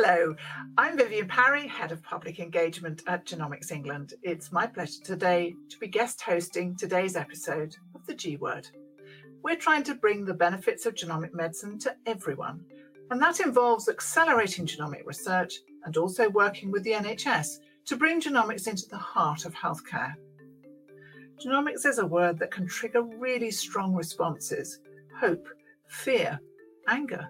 Hello, I'm Vivienne Parry, Head of Public Engagement at Genomics England. It's my pleasure today to be guest hosting today's episode of The G Word. We're trying to bring the benefits of genomic medicine to everyone, and that involves accelerating genomic research and also working with the NHS to bring genomics into the heart of healthcare. Genomics is a word that can trigger really strong responses hope, fear, anger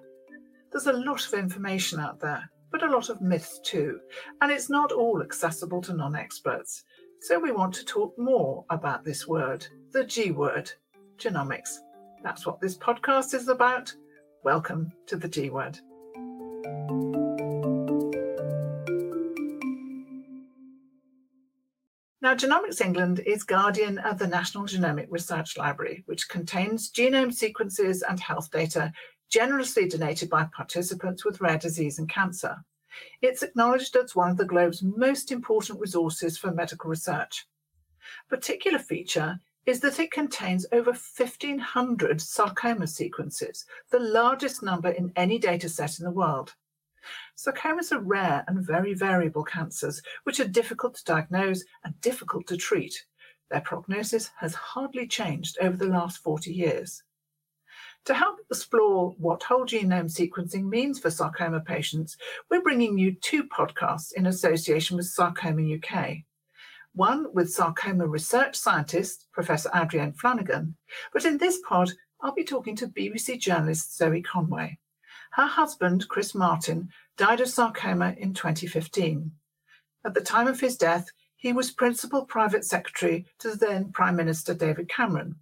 there's a lot of information out there, but a lot of myths too, and it's not all accessible to non experts. So we want to talk more about this word, the G word, genomics. That's what this podcast is about. Welcome to the G word. Now, Genomics England is guardian of the National Genomic Research Library, which contains genome sequences and health data generously donated by participants with rare disease and cancer. It's acknowledged as one of the globe's most important resources for medical research. A particular feature is that it contains over 1,500 sarcoma sequences, the largest number in any data set in the world. Sarcomas are rare and very variable cancers, which are difficult to diagnose and difficult to treat. Their prognosis has hardly changed over the last 40 years. To help explore what whole genome sequencing means for sarcoma patients, we're bringing you two podcasts in association with Sarcoma UK. One with sarcoma research scientist, Professor Adrienne Flanagan, but in this pod, I'll be talking to BBC journalist Zoe Conway. Her husband, Chris Martin, died of sarcoma in 2015. At the time of his death, he was principal private secretary to then Prime Minister David Cameron.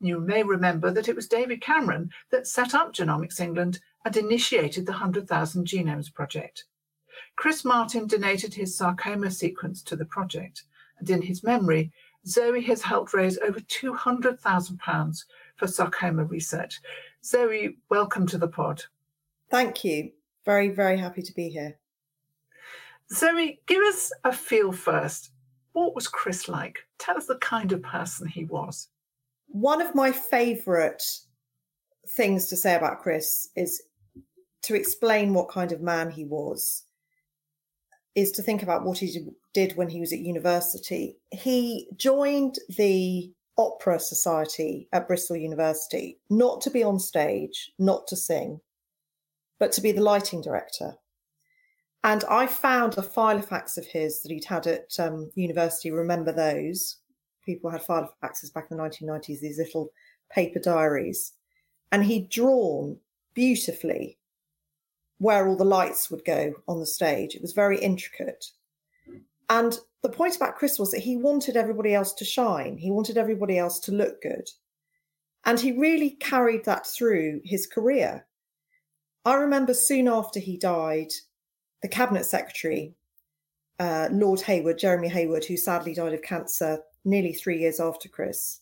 You may remember that it was David Cameron that set up Genomics England and initiated the 100,000 Genomes Project. Chris Martin donated his sarcoma sequence to the project, and in his memory, Zoe has helped raise over £200,000 for sarcoma research. Zoe, welcome to the pod. Thank you. Very, very happy to be here. Zoe, give us a feel first. What was Chris like? Tell us the kind of person he was. One of my favorite things to say about Chris is to explain what kind of man he was, is to think about what he did when he was at university. He joined the Opera Society at Bristol University, not to be on stage, not to sing, but to be the lighting director. And I found a facts of his that he'd had at um, university. Remember those? People had file filofaxes back in the 1990s, these little paper diaries. And he'd drawn beautifully where all the lights would go on the stage. It was very intricate. And the point about Chris was that he wanted everybody else to shine, he wanted everybody else to look good. And he really carried that through his career. I remember soon after he died, the cabinet secretary, uh, Lord Heywood, Jeremy Heywood, who sadly died of cancer nearly three years after Chris,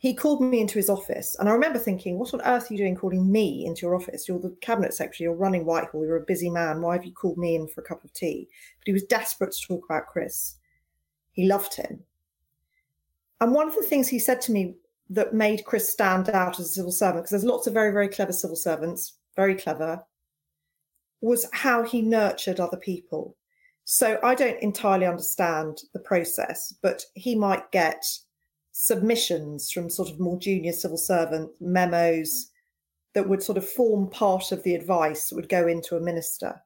he called me into his office. And I remember thinking, what on earth are you doing calling me into your office? You're the cabinet secretary, you're running Whitehall, you're a busy man. Why have you called me in for a cup of tea? But he was desperate to talk about Chris. He loved him. And one of the things he said to me that made Chris stand out as a civil servant, because there's lots of very, very clever civil servants, very clever, was how he nurtured other people. So I don't entirely understand the process, but he might get submissions from sort of more junior civil servant memos that would sort of form part of the advice that would go into a minister.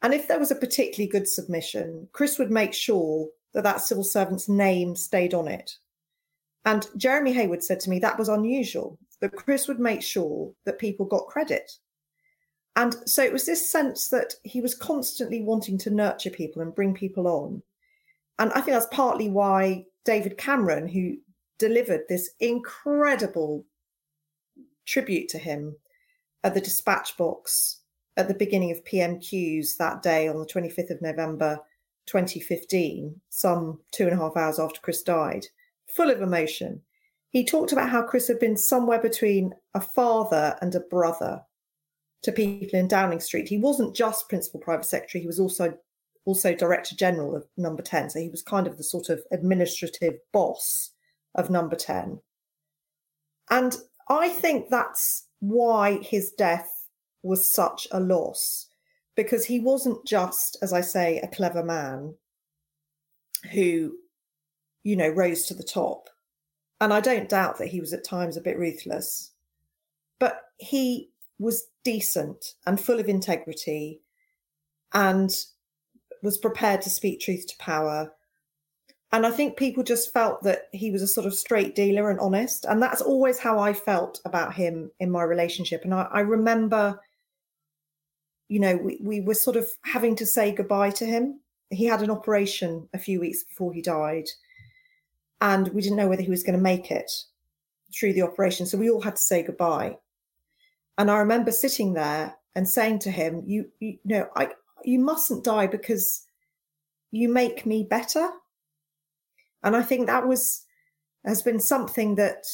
And if there was a particularly good submission, Chris would make sure that that civil servant's name stayed on it. And Jeremy Heywood said to me that was unusual, that Chris would make sure that people got credit. And so it was this sense that he was constantly wanting to nurture people and bring people on. And I think that's partly why David Cameron, who delivered this incredible tribute to him at the dispatch box at the beginning of PMQs that day on the 25th of November 2015, some two and a half hours after Chris died, full of emotion. He talked about how Chris had been somewhere between a father and a brother to people in Downing Street. He wasn't just principal private secretary; he was also also director general of Number Ten. So he was kind of the sort of administrative boss of Number Ten. And I think that's why his death was such a loss, because he wasn't just, as I say, a clever man who, you know, rose to the top. And I don't doubt that he was at times a bit ruthless, but he was decent and full of integrity and was prepared to speak truth to power. And I think people just felt that he was a sort of straight dealer and honest. And that's always how I felt about him in my relationship. And I, I remember, you know, we, we were sort of having to say goodbye to him. He had an operation a few weeks before he died. And we didn't know whether he was going to make it through the operation. So we all had to say goodbye. And I remember sitting there and saying to him, "You, you know, I, you mustn't die because you make me better." And I think that was has been something that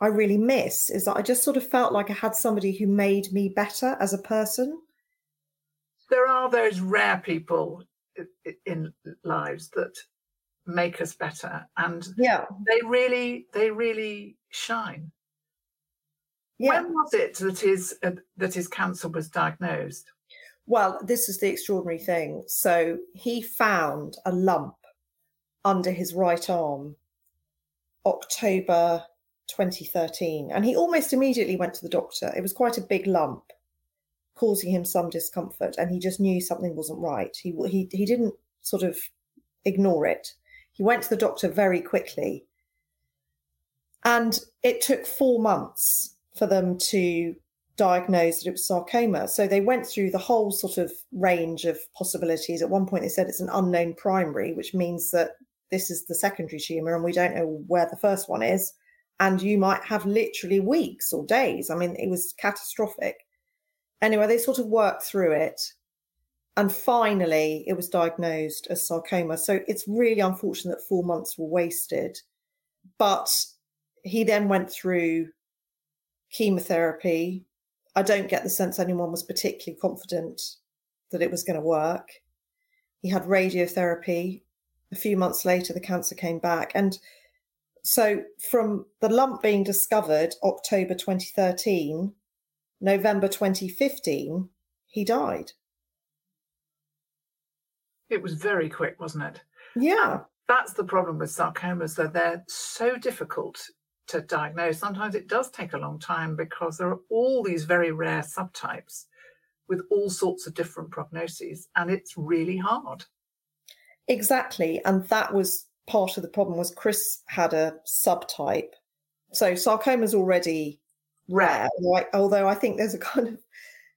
I really miss is that I just sort of felt like I had somebody who made me better as a person. There are those rare people in lives that make us better and yeah they really they really shine yeah. When was it that his uh, that his cancer was diagnosed? Well, this is the extraordinary thing. So he found a lump under his right arm, October 2013, and he almost immediately went to the doctor. It was quite a big lump, causing him some discomfort, and he just knew something wasn't right. He he he didn't sort of ignore it. He went to the doctor very quickly, and it took four months for them to diagnose that it was sarcoma. So they went through the whole sort of range of possibilities. At one point, they said it's an unknown primary, which means that this is the secondary tumor and we don't know where the first one is. And you might have literally weeks or days. I mean, it was catastrophic. Anyway, they sort of worked through it. And finally, it was diagnosed as sarcoma. So it's really unfortunate that four months were wasted. But he then went through chemotherapy. I don't get the sense anyone was particularly confident that it was going to work. He had radiotherapy. A few months later, the cancer came back. And so, from the lump being discovered October 2013, November 2015, he died. It was very quick, wasn't it? Yeah. That's the problem with sarcomas, that they're so difficult to diagnose. Sometimes it does take a long time because there are all these very rare subtypes with all sorts of different prognoses, and it's really hard. Exactly, and that was part of the problem. Was Chris had a subtype, so sarcoma is already rare. Like, although I think there's a kind of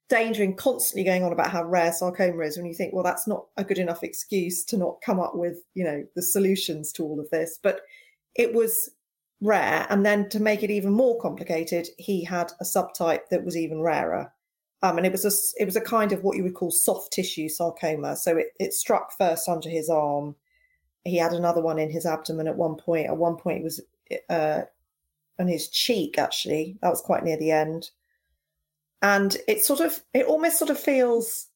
danger in constantly going on about how rare sarcoma is when you think, well, that's not a good enough excuse to not come up with, you know, the solutions to all of this. But it was rare. And then to make it even more complicated, he had a subtype that was even rarer. Um, and it was a it was a kind of what you would call soft tissue sarcoma. So it, it struck first under his arm. He had another one in his abdomen at one point. At one point, it was uh, on his cheek. Actually, that was quite near the end. And it sort of it almost sort of feels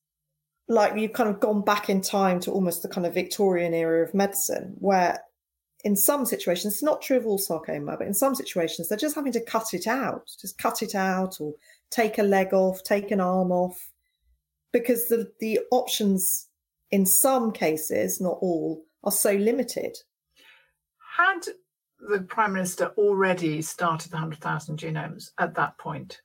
like you've kind of gone back in time to almost the kind of Victorian era of medicine, where in some situations, it's not true of all sarcoma, but in some situations, they're just having to cut it out, just cut it out or take a leg off, take an arm off, because the, the options in some cases, not all, are so limited. Had the Prime Minister already started the 100,000 genomes at that point?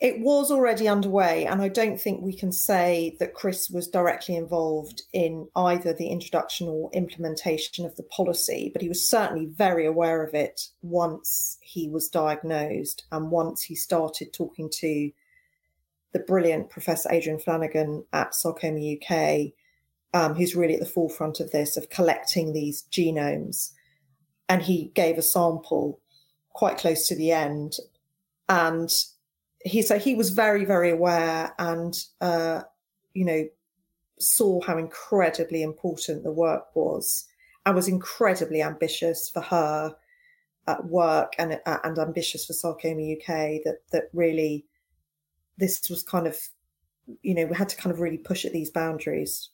It was already underway, and I don't think we can say that Chris was directly involved in either the introduction or implementation of the policy, but he was certainly very aware of it once he was diagnosed and once he started talking to the brilliant Professor Adrienne Flanagan at Sarcoma UK, um, who's really at the forefront of this, of collecting these genomes. And he gave a sample quite close to the end. And he so he was very very aware and uh, you know saw how incredibly important the work was and was incredibly ambitious for her at work and uh, and ambitious for Sarcoma UK that that really this was kind of you know we had to kind of really push at these boundaries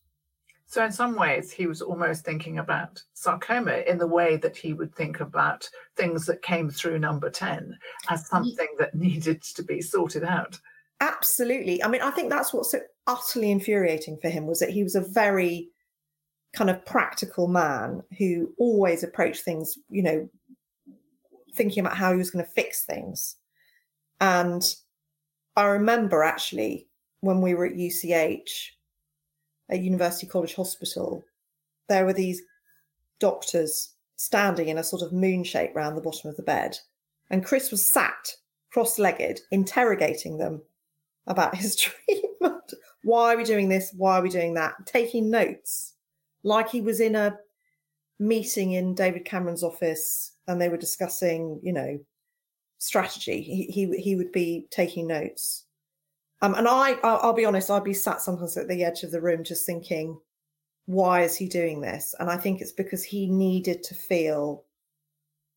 so, in some ways, he was almost thinking about sarcoma in the way that he would think about things that came through number 10 as something that needed to be sorted out. Absolutely. I mean, I think that's what's so utterly infuriating for him was that he was a very kind of practical man who always approached things, you know, thinking about how he was going to fix things. And I remember actually when we were at UCH, at University College Hospital, there were these doctors standing in a sort of moon shape round the bottom of the bed. And Chris was sat cross legged, interrogating them about his treatment. Why are we doing this? Why are we doing that? Taking notes like he was in a meeting in David Cameron's office and they were discussing, you know, strategy. He he, he would be taking notes. Um, and I, I'll, I'll be honest, I'd be sat sometimes at the edge of the room just thinking, why is he doing this? And I think it's because he needed to feel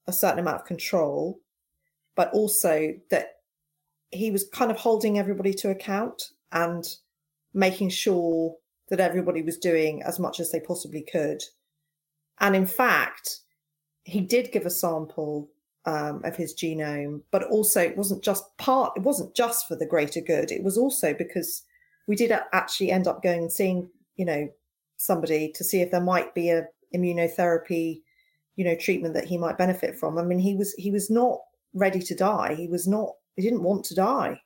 a certain amount of control, but also that he was kind of holding everybody to account and making sure that everybody was doing as much as they possibly could. And in fact, he did give a sample um, of his genome, but also it wasn't just part, it wasn't just for the greater good. It was also because we did actually end up going and seeing, you know, somebody to see if there might be a immunotherapy, you know, treatment that he might benefit from. I mean, he was he was not ready to die. He was not. He didn't want to die.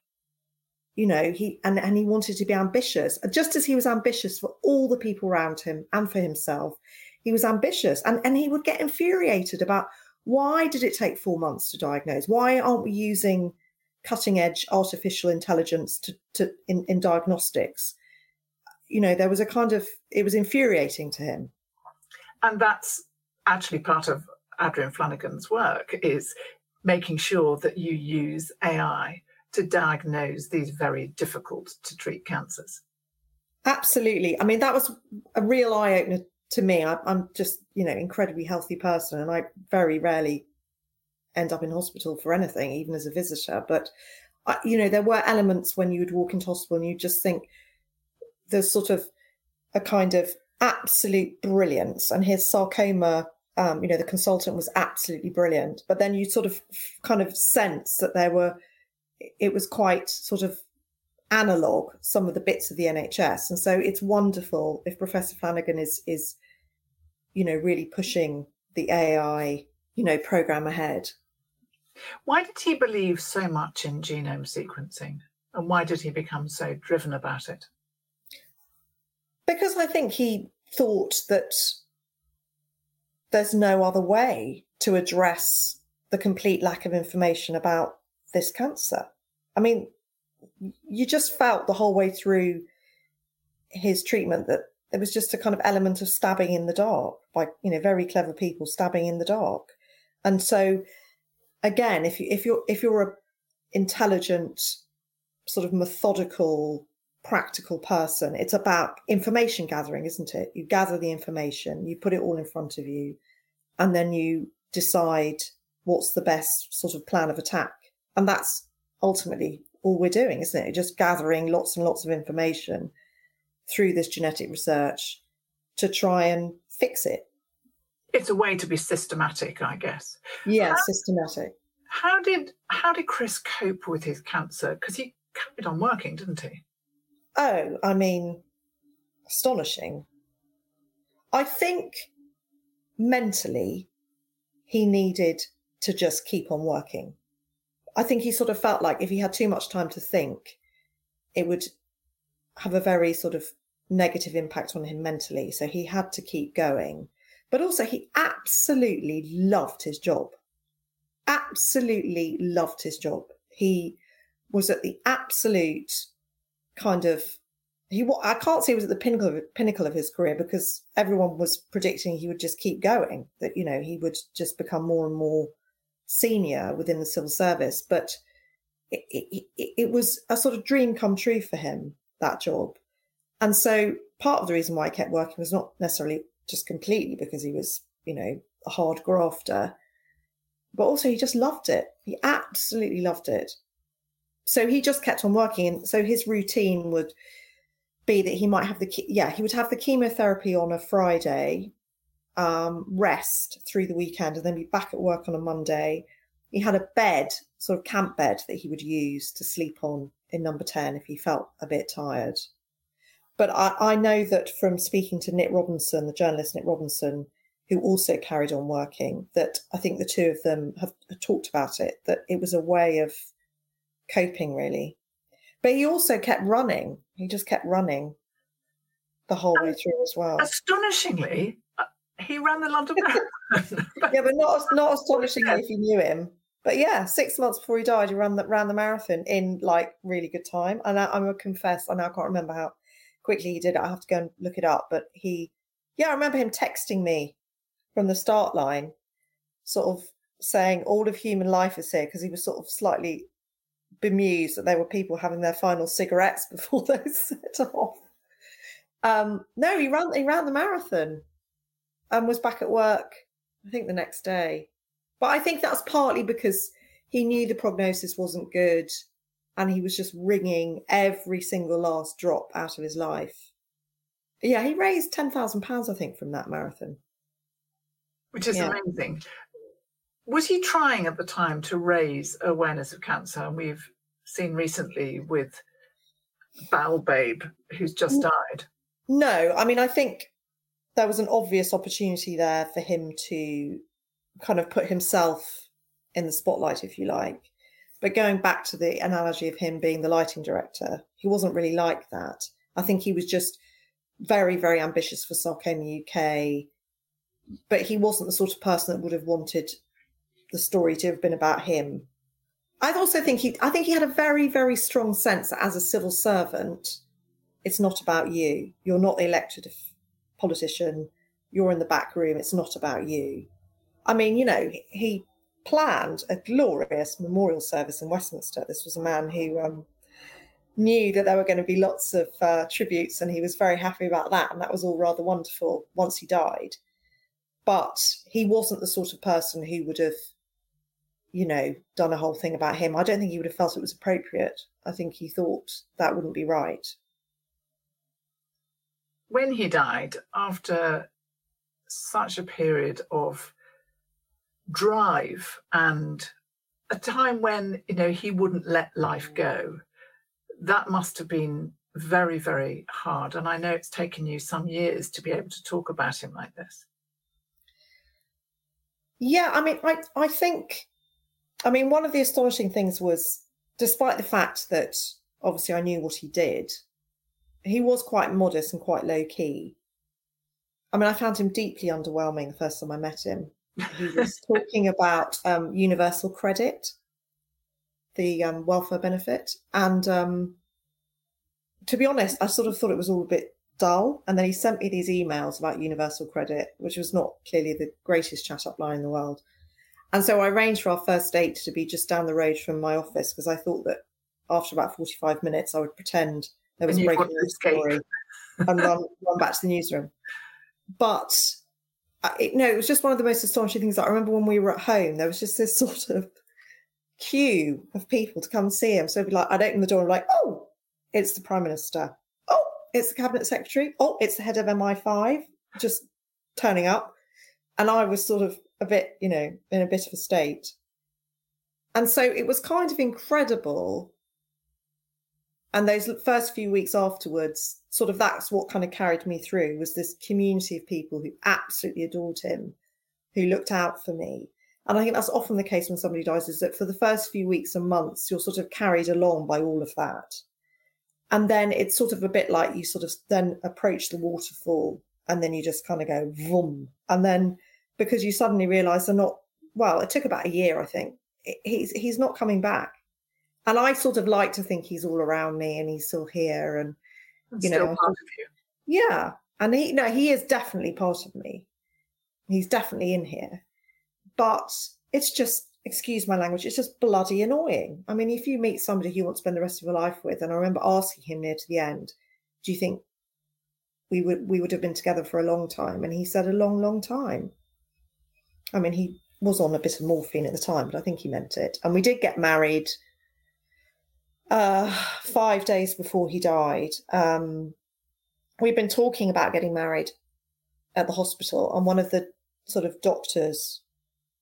You know, he and and he wanted to be ambitious, just as he was ambitious for all the people around him and for himself. He was ambitious, and and he would get infuriated about why did it take four months to diagnose? Why aren't we using cutting edge artificial intelligence to, to in, in diagnostics? You know, there was a kind of it was infuriating to him. And that's actually part of Adrienne Flanagan's work is making sure that you use AI to diagnose these very difficult to treat cancers. Absolutely. I mean, that was a real eye opener to me. I, am just, you know, incredibly healthy person, and I very rarely end up in hospital for anything, even as a visitor. But, I, you know, there were elements when you would walk into hospital and you just think there's sort of a kind of absolute brilliance, and his sarcoma um, you know, the consultant was absolutely brilliant. But then you sort of kind of sense that there were, it was quite sort of analog, some of the bits of the NHS. And so it's wonderful if Professor Flanagan is, is, you know, really pushing the AI, you know, program ahead. Why did he believe so much in genome sequencing? And why did he become so driven about it? Because I think he thought that there's no other way to address the complete lack of information about this cancer. I mean, you just felt the whole way through his treatment that there was just a kind of element of stabbing in the dark by you know very clever people stabbing in the dark and so again if you if you're if you're a intelligent sort of methodical practical person it's about information gathering isn't it you gather the information you put it all in front of you and then you decide what's the best sort of plan of attack. And that's ultimately all we're doing, isn't it? Just gathering lots and lots of information through this genetic research to try and fix it. It's a way to be systematic, I guess. Yeah, how, systematic. How did how did Chris cope with his cancer? Because he carried on working, didn't he? Oh, I mean, astonishing. I think mentally, he needed to just keep on working. I think he sort of felt like if he had too much time to think, it would have a very sort of negative impact on him mentally. So he had to keep going. But also, he absolutely loved his job. Absolutely loved his job. He was at the absolute kind of he I can't say he was at the pinnacle of, pinnacle of his career because everyone was predicting he would just keep going. That you know he would just become more and more senior within the civil service. But it, it, it was a sort of dream come true for him that job, and so part of the reason why I kept working was not necessarily just completely because he was you know a hard grafter, but also he just loved it. He absolutely loved it. So he just kept on working, and so his routine would be that he might have the yeah he would have the chemotherapy on a Friday, um, rest through the weekend, and then be back at work on a Monday. He had a bed, sort of camp bed that he would use to sleep on in number 10 if he felt a bit tired. But I, I know that from speaking to Nick Robinson, the journalist Nick Robinson, who also carried on working, that I think the two of them have, have talked about it, that it was a way of coping, really. But he also kept running. He just kept running the whole way through as well. Astonishingly, uh, he ran the London Marathon. yeah, but not not astonishingly if you knew him. But yeah, six months before he died, he ran the ran the marathon in like really good time. And I, I'm gonna confess, I now can't remember how quickly he did it. I have to go and look it up. But he, yeah, I remember him texting me from the start line, sort of saying all of human life is here because he was sort of slightly bemused that there were people having their final cigarettes before they set off. Um, no, he ran he ran the marathon and was back at work, I think the next day. But I think that's partly because he knew the prognosis wasn't good and he was just wringing every single last drop out of his life. Yeah, he raised ten thousand pounds, I think, from that marathon. Which is yeah. amazing. Was he trying at the time to raise awareness of cancer? And we've seen recently with Bowel Babe, who's just died. No, I mean, I think there was an obvious opportunity there for him to kind of put himself in the spotlight, if you like. But going back to the analogy of him being the lighting director, he wasn't really like that. I think he was just very, very ambitious for Sarcoma UK, but he wasn't the sort of person that would have wanted the story to have been about him. I also think he, I think he had a very, very strong sense that as a civil servant, it's not about you. You're not the elected politician. You're in the back room. It's not about you. I mean, you know, he planned a glorious memorial service in Westminster. This was a man who um, knew that there were going to be lots of uh, tributes, and he was very happy about that. And that was all rather wonderful once he died. But he wasn't the sort of person who would have, you know, done a whole thing about him. I don't think he would have felt it was appropriate. I think he thought that wouldn't be right. When he died, after such a period of drive and a time when you know he wouldn't let life go that must have been very very hard. And i know it's taken you some years to be able to talk about him like this. Yeah i mean i i think i mean one of the astonishing things was despite the fact that obviously i knew what he did he was quite modest and quite low key. I mean i found him deeply underwhelming the first time i met him he was talking about um, universal credit, the um, welfare benefit. And um, to be honest, I sort of thought it was all a bit dull. And then he sent me these emails about universal credit, which was not clearly the greatest chat up line in the world. And so I arranged for our first date to be just down the road from my office because I thought that after about 45 minutes, I would pretend there was a breaking news story and run, run back to the newsroom. But it, no, it was just one of the most astonishing things. I remember when we were at home, there was just this sort of queue of people to come see him. So it'd be like, I'd open the door and like, oh, it's the Prime Minister. Oh, it's the Cabinet Secretary. Oh, it's the head of MI5 just turning up. And I was sort of a bit, you know, in a bit of a state. And so it was kind of incredible and those first few weeks afterwards sort of that's what kind of carried me through was this community of people who absolutely adored him who looked out for me. And i think that's often the case when somebody dies is that for the first few weeks and months you're sort of carried along by all of that. And then it's sort of a bit like you sort of then approach the waterfall and then you just kind of go boom and then because you suddenly realize they're not well it took about a year i think. He's he's not coming back and I sort of like to think he's all around me and he's still here and you know part of you. Yeah. And he no, he is definitely part of me. He's definitely in here. But it's just excuse my language, it's just bloody annoying. I mean, if you meet somebody you want to spend the rest of your life with, and I remember asking him near to the end, do you think we would we would have been together for a long time? And he said a long, long time. I mean, he was on a bit of morphine at the time, but I think he meant it. And we did get married uh, five days before he died, um, we'd been talking about getting married at the hospital, and one of the sort of doctors,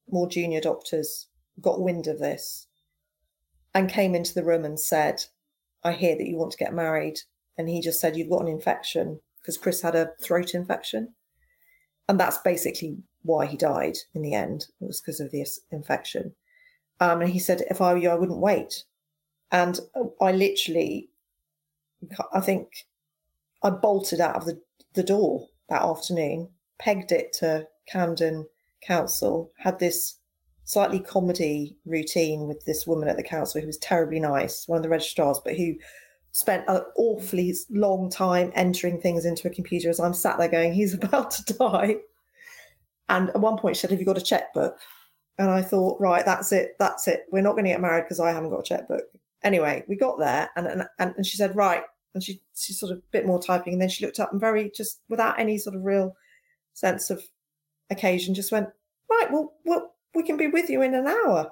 more junior doctors, got wind of this and came into the room and said, I hear that you want to get married. And he just said, You've got an infection because Chris had a throat infection. And that's basically why he died in the end. It was because of this infection. Um, and he said, If I were you, I wouldn't wait. And uh, I literally, I think I bolted out of the, the door that afternoon, pegged it to Camden Council, had this slightly comedy routine with this woman at the council who was terribly nice, one of the registrars, but who spent an awfully long time entering things into a computer as I'm sat there going, he's about to die. And at one point she said, Have you got a checkbook? And I thought, right, that's it, that's it. We're not going to get married because I haven't got a checkbook. Anyway, we got there and, and and she said, right. And she she sort of a bit more typing. And then she looked up and very just without any sort of real sense of occasion, just went, right, well, well, we can be with you in an hour.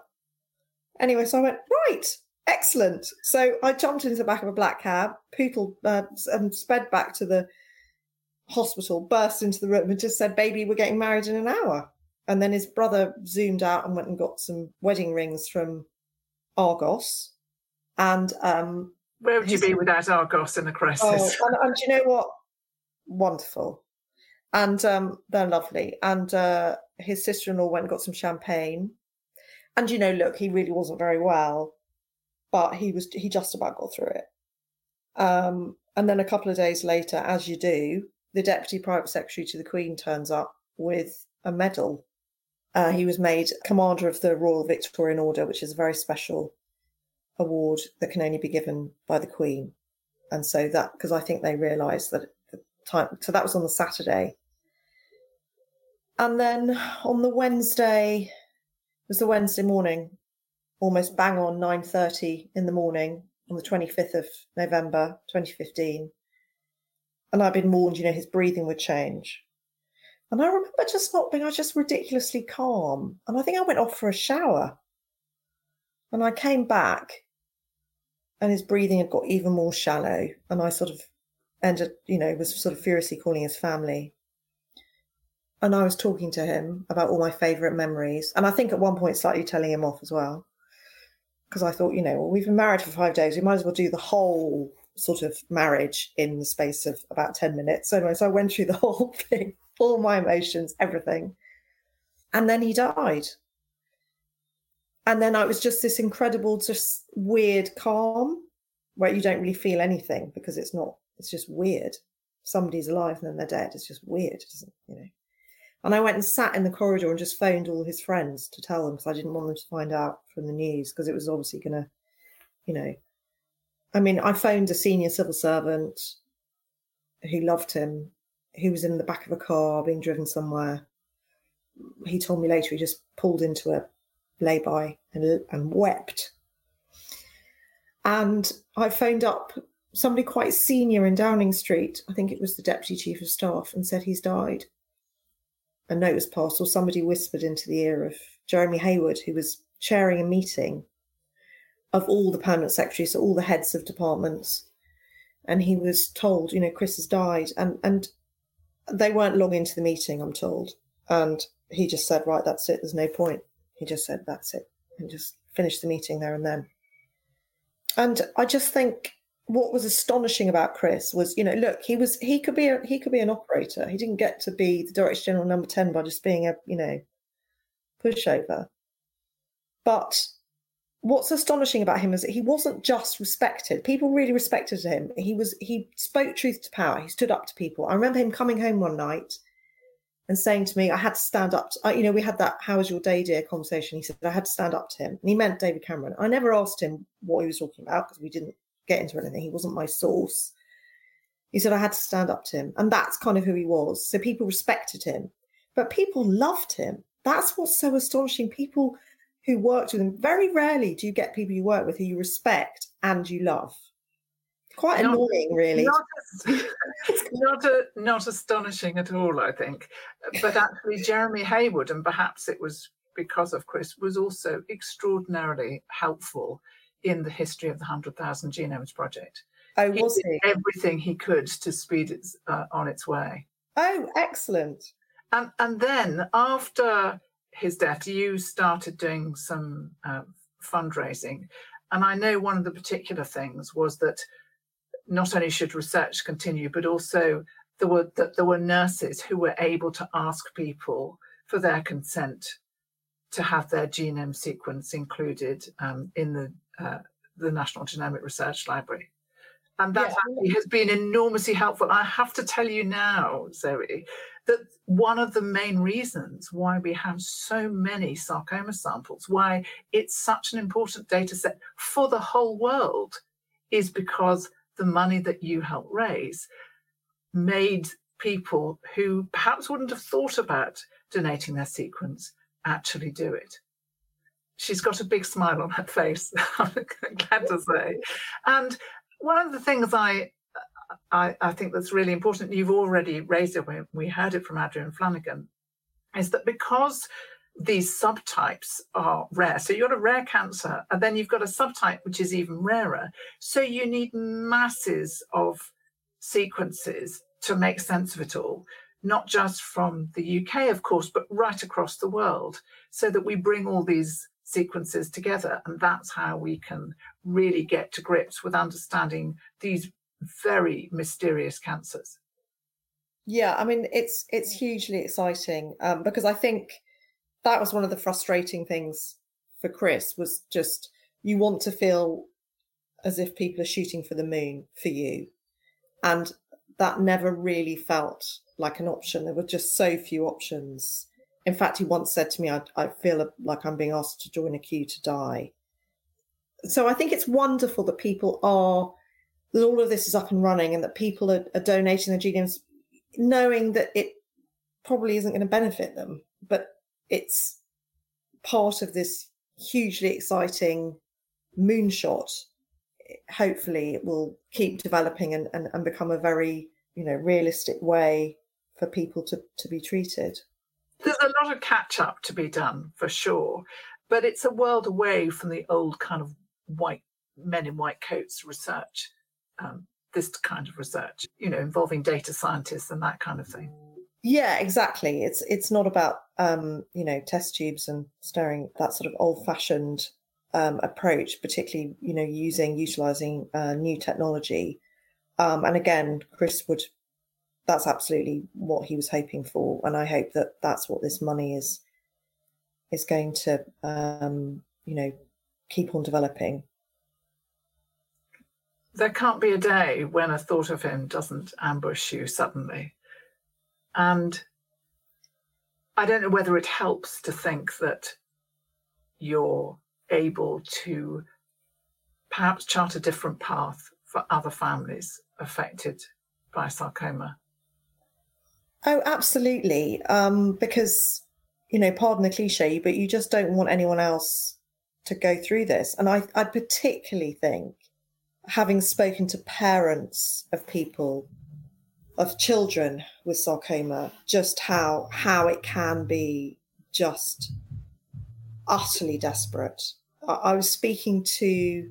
Anyway, so I went, right, excellent. So I jumped into the back of a black cab, pootled, uh, and sped back to the hospital, burst into the room and just said, baby, we're getting married in an hour. And then his brother zoomed out and went and got some wedding rings from Argos. And um, where would you be without Argos in a crisis? Oh, and, and you know what? Wonderful. And um, they're lovely. And uh, his sister in law went and got some champagne. And, you know, look, he really wasn't very well, but he was, he just about got through it. Um, and then a couple of days later, as you do, the deputy private secretary to the Queen turns up with a medal. Uh, he was made commander of the Royal Victorian Order, which is a very special award that can only be given by the Queen. And so that, because I think they realised that the time, so that was on the Saturday. And then on the Wednesday, it was the Wednesday morning, almost bang on 9.30 in the morning on the 25th of November 2015. And I'd been warned, you know, his breathing would change. And I remember just not being, I was just ridiculously calm. And I think I went off for a shower. And I came back and his breathing had got even more shallow. And I sort of ended, you know, was sort of furiously calling his family and I was talking to him about all my favourite memories. And I think at one point, slightly telling him off as well. Because I thought, you know, well, we've been married for five days. We might as well do the whole sort of marriage in the space of about 10 minutes. So, so I went through the whole thing, all my emotions, everything. And then he died. And then I was just this incredible, just weird calm where you don't really feel anything because it's not, it's just weird. Somebody's alive and then they're dead. It's just weird, you know. And I went and sat in the corridor and just phoned all his friends to tell them because I didn't want them to find out from the news because it was obviously going to, you know. I mean, I phoned a senior civil servant who loved him, who was in the back of a car being driven somewhere. He told me later he just pulled into a lay-by and, and wept. And I phoned up somebody quite senior in Downing Street. I think it was the deputy chief of staff, and said he's died a note was passed, or somebody whispered into the ear of Jeremy Heywood, who was chairing a meeting of all the permanent secretaries, so all the heads of departments. And he was told, you know, Chris has died. And and they weren't long into the meeting, I'm told. And he just said, right, that's it, there's no point. He just said, that's it, and just finished the meeting there and then. And I just think what was astonishing about Chris was, you know, look, he was he could be a, he could be an operator. He didn't get to be the Director General number ten by just being a you know pushover. But what's astonishing about him is that he wasn't just respected. People really respected him. He was he spoke truth to power. He stood up to people. I remember him coming home one night and saying to me, I had to stand up. To, you know, we had that "How was your day, dear?" conversation. He said I had to stand up to him, and he meant David Cameron. I never asked him what he was talking about because we didn't get into anything. He wasn't my source. He said I had to stand up to him. And that's kind of who he was. So people respected him, but people loved him. That's what's so astonishing. People who worked with him, very rarely do you get people you work with who you respect and you love. Quite not, annoying, really. Not, not, a, not astonishing at all, I think. But actually, Jeremy Heywood, and perhaps it was because of Chris, was also extraordinarily helpful in the history of the 100,000 Genomes Project. Oh, was he? he? everything he could to speed it uh, on its way. Oh, excellent. And, and then after his death, you started doing some uh, fundraising. And I know one of the particular things was that not only should research continue, but also there were that there were nurses who were able to ask people for their consent to have their genome sequence included um, in the uh, the National Genomic Research Library. And that yeah. has been enormously helpful. I have to tell you now, Zoe, that one of the main reasons why we have so many sarcoma samples, why it's such an important data set for the whole world, is because the money that you helped raise made people who perhaps wouldn't have thought about donating their sequence actually do it. She's got a big smile on her face, I'm glad to say. And one of the things I, I, I think that's really important, you've already raised it when we heard it from Adrienne Flanagan, is that because these subtypes are rare. So you've got a rare cancer, and then you've got a subtype which is even rarer. So you need masses of sequences to make sense of it all, not just from the UK, of course, but right across the world, so that we bring all these sequences together. And that's how we can really get to grips with understanding these very mysterious cancers. Yeah, I mean it's it's hugely exciting um, because I think that was one of the frustrating things for Chris was just you want to feel as if people are shooting for the moon for you, and that never really felt like an option. There were just so few options. In fact, he once said to me, I, I feel like I'm being asked to join a queue to die. So I think it's wonderful that people are, that all of this is up and running and that people are, are donating their genomes, knowing that it probably isn't going to benefit them, but it's part of this hugely exciting moonshot. Hopefully it will keep developing and, and, and become a very you know realistic way for people to, to be treated. There's a lot of catch up to be done for sure but it's a world away from the old kind of white men in white coats research um, this kind of research you know involving data scientists and that kind of thing yeah exactly it's it's not about um you know test tubes and stirring that sort of old fashioned um, approach, particularly you know using utilizing uh, new technology. Um, and again, Chris would that's absolutely what he was hoping for, and I hope that that's what this money is is going to um, you know keep on developing. There can't be a day when a thought of him doesn't ambush you suddenly, and I don't know whether it helps to think that you're able to perhaps chart a different path for other families affected by sarcoma? Oh, absolutely. Um, because, you know, pardon the cliche, but you just don't want anyone else to go through this. And I, I particularly think, having spoken to parents of people, of children with sarcoma, just how how it can be just utterly desperate I was speaking to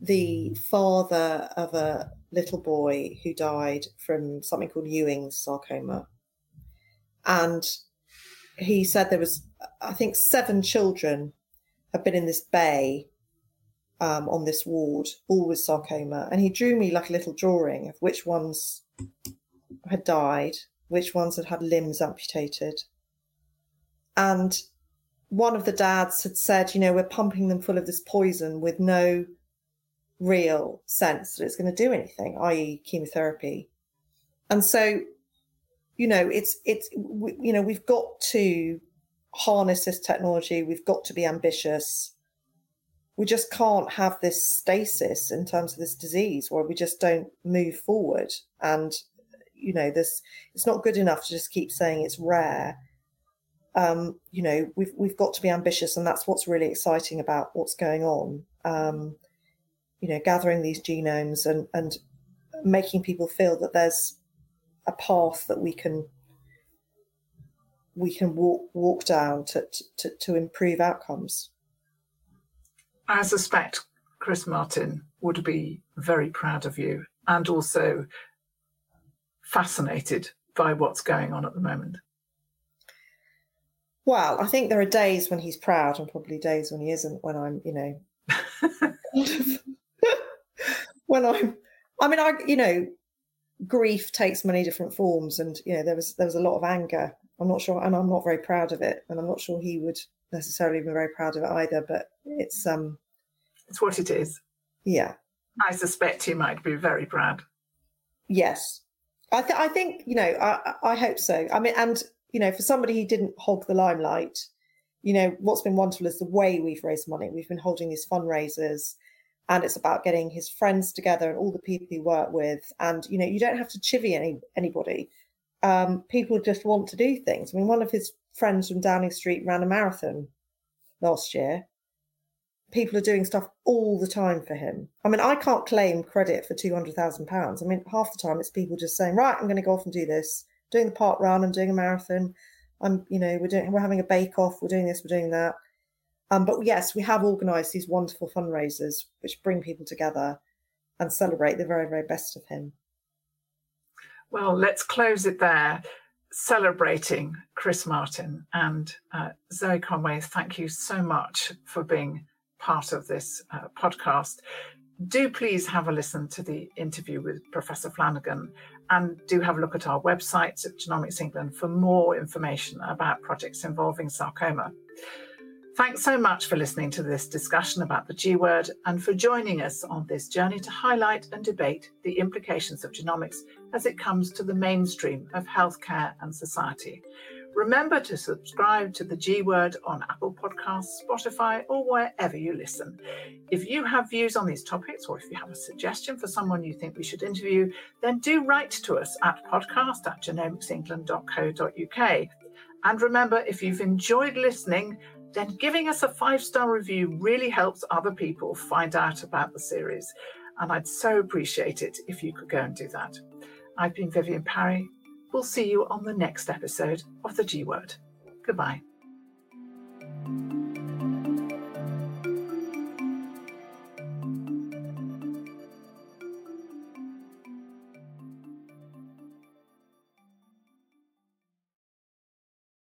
the father of a little boy who died from something called Ewing's sarcoma. And he said there was, I think, seven children have been in this bay um, on this ward, all with sarcoma. And he drew me like a little drawing of which ones had died, which ones had had limbs amputated. And one of the dads had said, you know, we're pumping them full of this poison with no real sense that it's going to do anything, i.e., chemotherapy. And so, you know, it's it's you know we've got to harness this technology. We've got to be ambitious. We just can't have this stasis in terms of this disease where we just don't move forward. And you know, this it's not good enough to just keep saying it's rare um, you know, we've we've got to be ambitious, and that's what's really exciting about what's going on. Um, you know, gathering these genomes and and making people feel that there's a path that we can we can walk walk down to to, to improve outcomes. I suspect Chris Martin would be very proud of you and also fascinated by what's going on at the moment. Well, I think there are days when he's proud and probably days when he isn't, when I'm, you know, when I'm, I mean, I, you know, grief takes many different forms and, you know, there was, there was a lot of anger. I'm not sure, and I'm not very proud of it. And I'm not sure he would necessarily be very proud of it either, but it's, um, it's what it is. Yeah. I suspect he might be very proud. Yes. I, th- I think, you know, I, I hope so. I mean, and, you know, for somebody who didn't hog the limelight, you know, what's been wonderful is the way we've raised money. We've been holding these fundraisers and it's about getting his friends together and all the people he worked with. And, you know, you don't have to chivvy any, anybody. Um, people just want to do things. I mean, one of his friends from Downing Street ran a marathon last year people are doing stuff all the time for him. I mean, I can't claim credit for two hundred thousand pounds. I mean, half the time it's people just saying, "Right, I'm going to go off and do this." Doing the park run, I'm doing a marathon. I'm, you know, we're doing, we're having a bake off, we're doing this, we're doing that. Um, but yes, we have organised these wonderful fundraisers which bring people together and celebrate the very, very best of him. Well, let's close it there celebrating Chris Martin and uh, Zoe Conway. Thank you so much for being part of this uh, podcast, do please have a listen to the interview with Professor Flanagan and do have a look at our website at Genomics England for more information about projects involving sarcoma. Thanks so much for listening to this discussion about the G word and for joining us on this journey to highlight and debate the implications of genomics as it comes to the mainstream of healthcare and society. Remember to subscribe to the G Word on Apple Podcasts, Spotify, or wherever you listen. If you have views on these topics, or if you have a suggestion for someone you think we should interview, then do write to us at podcast at genomicsengland.co.uk. And remember, if you've enjoyed listening, then giving us a five star review really helps other people find out about the series. And I'd so appreciate it if you could go and do that. I've been Vivienne Parry. We'll see you on the next episode of The G Word. Goodbye.